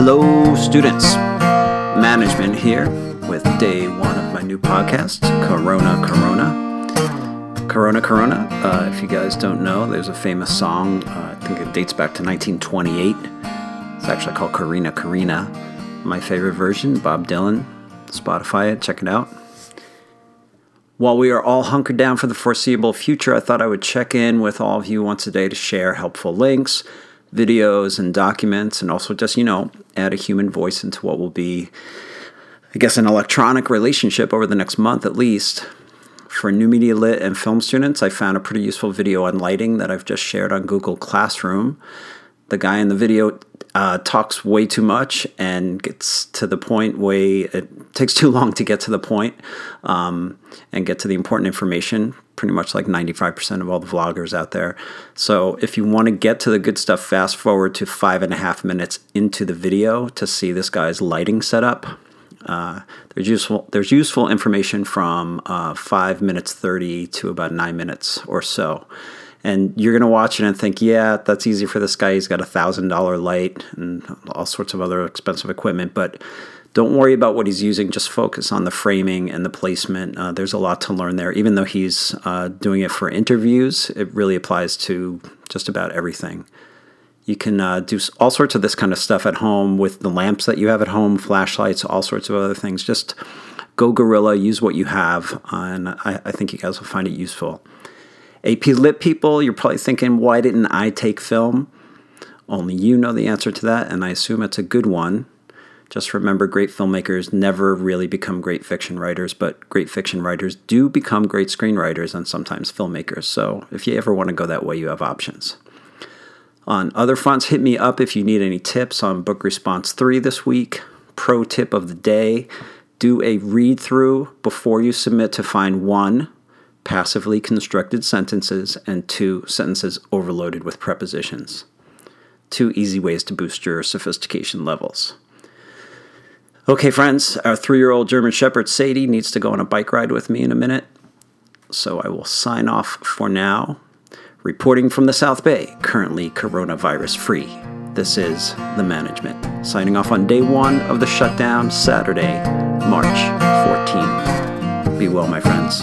Hello, students. Management here with day one of my new podcast, Corona Corona. Corona Corona. Uh, if you guys don't know, there's a famous song. Uh, I think it dates back to 1928. It's actually called Corrina Corrina. My favorite version, Bob Dylan. Spotify it, check it out. While we are all hunkered down for the foreseeable future, I thought I would check in with all of you once a day to share helpful links, videos and documents, and also just, you know, add a human voice into what will be, I guess, an electronic relationship over the next month at least. For new media lit and film students, I found a pretty useful video on lighting that I've just shared on Google Classroom. The guy in the video uh, talks way too much and gets to the point way it takes too long to get to the point, um, and get to the important information pretty much like 95% of all the vloggers out there. So if you want to get to the good stuff fast forward to five and a half minutes into the video to see this guy's lighting setup uh, there's useful there's useful information from uh, five minutes 30 to about nine minutes or so and you're going to watch it and think, yeah, that's easy for this guy. He's got a thousand dollar light and all sorts of other expensive equipment, but don't worry about what he's using. Just focus on the framing and the placement. Uh, there's a lot to learn there. Even though he's uh, doing it for interviews, it really applies to just about everything. You can uh, do all sorts of this kind of stuff at home with the lamps that you have at home, flashlights, all sorts of other things. Just go guerrilla, use what you have, and I, I think you guys will find it useful. AP Lit people, you're probably thinking, why didn't I take film? Only you know the answer to that, and I assume it's a good one. Just remember, great filmmakers never really become great fiction writers, but great fiction writers do become great screenwriters and sometimes filmmakers. So if you ever want to go that way, you have options. On other fronts, hit me up if you need any tips on Book Response 3 this week. Pro tip of the day do a read through before you submit to find one, passively constructed sentences, and two, sentences overloaded with prepositions. Two easy ways to boost your sophistication levels. Okay, friends, our three year old German Shepherd Sadie needs to go on a bike ride with me in a minute. So I will sign off for now. Reporting from the South Bay, currently coronavirus free. This is The Management, signing off on day one of the shutdown, Saturday, March 14. Be well, my friends.